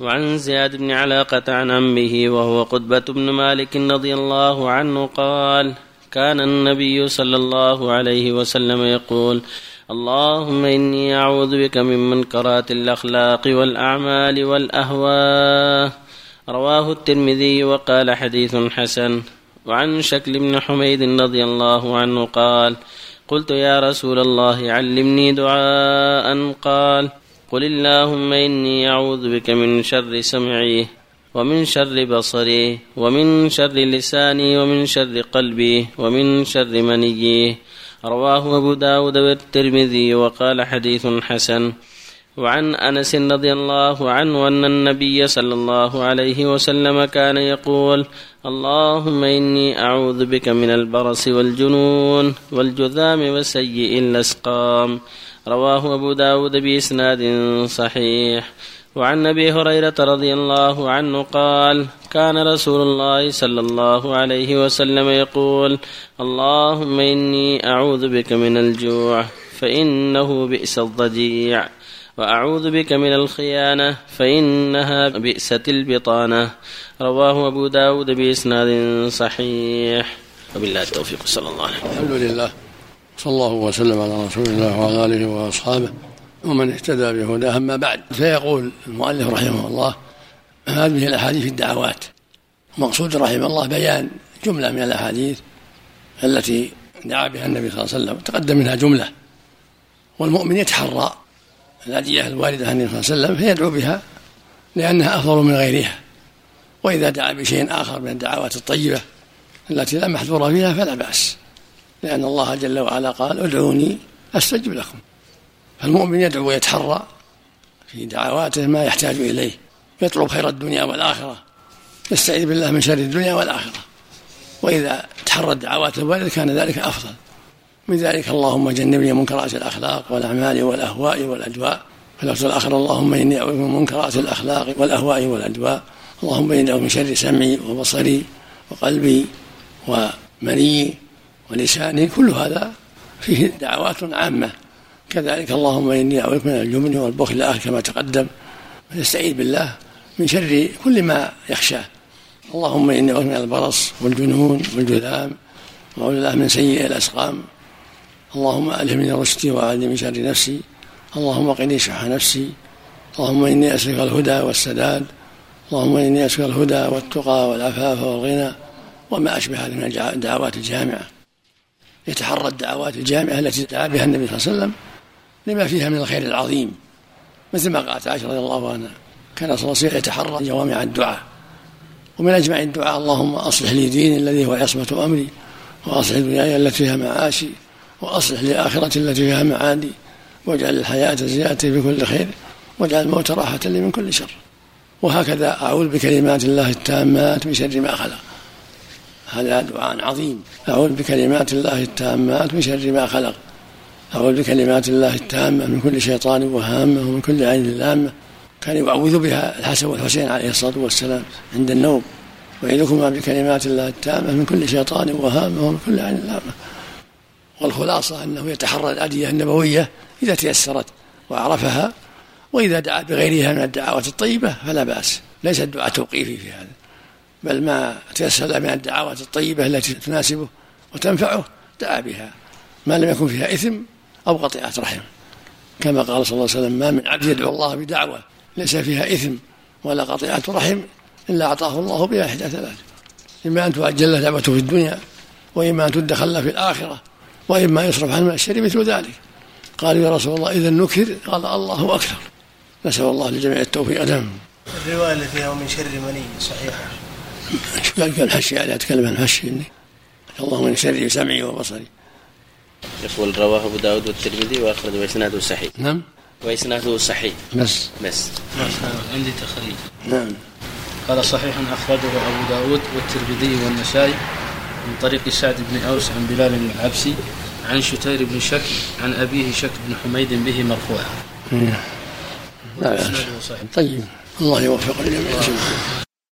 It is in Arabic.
وعن زياد بن علاقة عن عمه وهو قتبة بن مالك رضي الله عنه قال كان النبي صلى الله عليه وسلم يقول اللهم إني أعوذ بك من منكرات الأخلاق والأعمال والأهواء. رواه الترمذي وقال حديث حسن. وعن شكل بن حميد رضي الله عنه قال قلت يا رسول الله علمني دعاء. قال قل اللهم إني أعوذ بك من شر سمعي ومن شر بصري ومن شر لساني ومن شر قلبي ومن شر منيي رواه أبو داود والترمذي وقال حديث حسن. وعن أنس رضي الله عنه أن النبي صلى الله عليه وسلم كان يقول اللهم إني أعوذ بك من البرص والجنون والجذام وسيء الأسقام. رواه أبو داود بإسناد صحيح. وعن أبي هريرة رضي الله عنه قال كان رسول الله صلى الله عليه وسلم يقول اللهم إني أعوذ بك من الجوع فإنه بئس الضجيع. وأعوذ بك من الخيانة فإنها بئست البطانة. رواه أبو داود بإسناد صحيح. وبالله التوفيق صلى الله عليه وسلم. الحمد لله. صلى الله وسلم على رسول الله وعلى آله وأصحابه ومن اهتدى بهداه أما بعد فيقول المؤلف رحمه الله هذه الأحاديث الدعوات. مقصود رحمه الله بيان جملة من الأحاديث التي دعا بها النبي صلى الله عليه وسلم تقدم منها جملة والمؤمن يتحرى. الأدعية الواردة عن النبي صلى الله عليه وسلم فيدعو بها لأنها أفضل من غيرها. وإذا دعا بشيء آخر من الدعوات الطيبة التي لا محذور فيها فلا بأس. لأن الله جل وعلا قال ادعوني أستجب لكم. فالمؤمن يدعو ويتحرى في دعواته ما يحتاج إليه. يطلب خير الدنيا والآخرة. يستعيذ بالله من شر الدنيا والآخرة. وإذا تحرى الدعوات الواردة كان ذلك أفضل. من ذلك اللهم جنبني منكرات الأخلاق والأعمال والأهواء والأدواء في اللفظ الآخر اللهم إني أعوذ من منكرات الأخلاق والأهواء والأدواء اللهم إني أعوذ من شر سمعي وبصري وقلبي ومني ولساني. كل هذا فيه دعوات عامة. كذلك اللهم إني أعوذ من الجبن والبخل كما تقدم. فيستعيذ بالله من شر كل ما يخشاه. اللهم إني أعوذ من البرص والجنون والجذام. وأعوذ بالله من سيء الأسقام. اللهم ألهمني رشدي وأعلمني من شر نفسي. اللهم قني شح نفسي. اللهم إني أسألك الهدى والسداد. اللهم إني أسألك الهدى والتقى والعفاف والغنى. وما أشبه هذه من الدعوات الجامعة. يتحرى الدعوات الجامعة التي دعا بها النبي صلى الله عليه وسلم لما فيها من الخير العظيم. مثل ما قالت عائشة رضي الله عنها كان صلى الله عليه وسلم يتحرى جوامع الدعاء. ومن أجمع الدعاء اللهم أصلح لي ديني الذي هو عصمة أمري وأصلح دنياي التي فيها معاشي. وأصلح لآخرة التي فيها معادي واجعل الحياة زيادة في كل خير واجعل الموت راحة لي من كل شر. وهكذا أعوذ بكلمات الله التامات من شر ما خلق. هذا دعاء عظيم. أعوذ بكلمات الله التامات من شر ما خلق. أعوذ بكلمات الله التامة من كل شيطان وهامة ومن كل عين لامة كان يعوذ بها الحسن والحسين عليه الصلاة والسلام عند النوم. وإذكما بكلمات الله التامة من كل شيطان وهامة ومن كل عين لامة والخلاصة أنه يتحرى الأدية النبوية إذا تيسرت وعرفها وإذا دعا بغيرها من الدعوات الطيبة فلا بأس. ليس الدعاء توقيفي في هذا بل ما تيسر من الدعوات الطيبة التي تناسبه وتنفعه دعا بها. ما لم يكن فيها إثم أو قطيعة رحم. كما قال صلى الله عليه وسلم ما من عبد يدعو الله بدعوة ليس فيها إثم ولا قطيعة رحم إلا أعطاه الله بها إحدى ثلاث. إما أن تؤجل له دعوته في الدنيا وإما أن تدخل له في الآخرة وإما يصرف من الشر مثل ذلك. قالوا يا رسول الله إذا نكر قال الله أكثر. نسأل الله لجميع التوفيق. نعم. الرواية اللي فيها من شر مني صحيحة. شو قال؟ قال حشي عليها أتكلم عن حشي إني. اللهم من شر سمعي وبصري. يقول رواه أبو داود والترمذي وأخرج وإسناده صحيح. نعم. وإسناده صحيح. بس. بس. عندي تخريج. نعم. قال صحيح أخرجه أبو داود والترمذي والنسائي من طريق سعد بن أوس عن بلال العبسي. عن شتير بن شك عن أبيه شك بن حميد به مرفوعا. لا بأس طيب. الله يوفق الجميع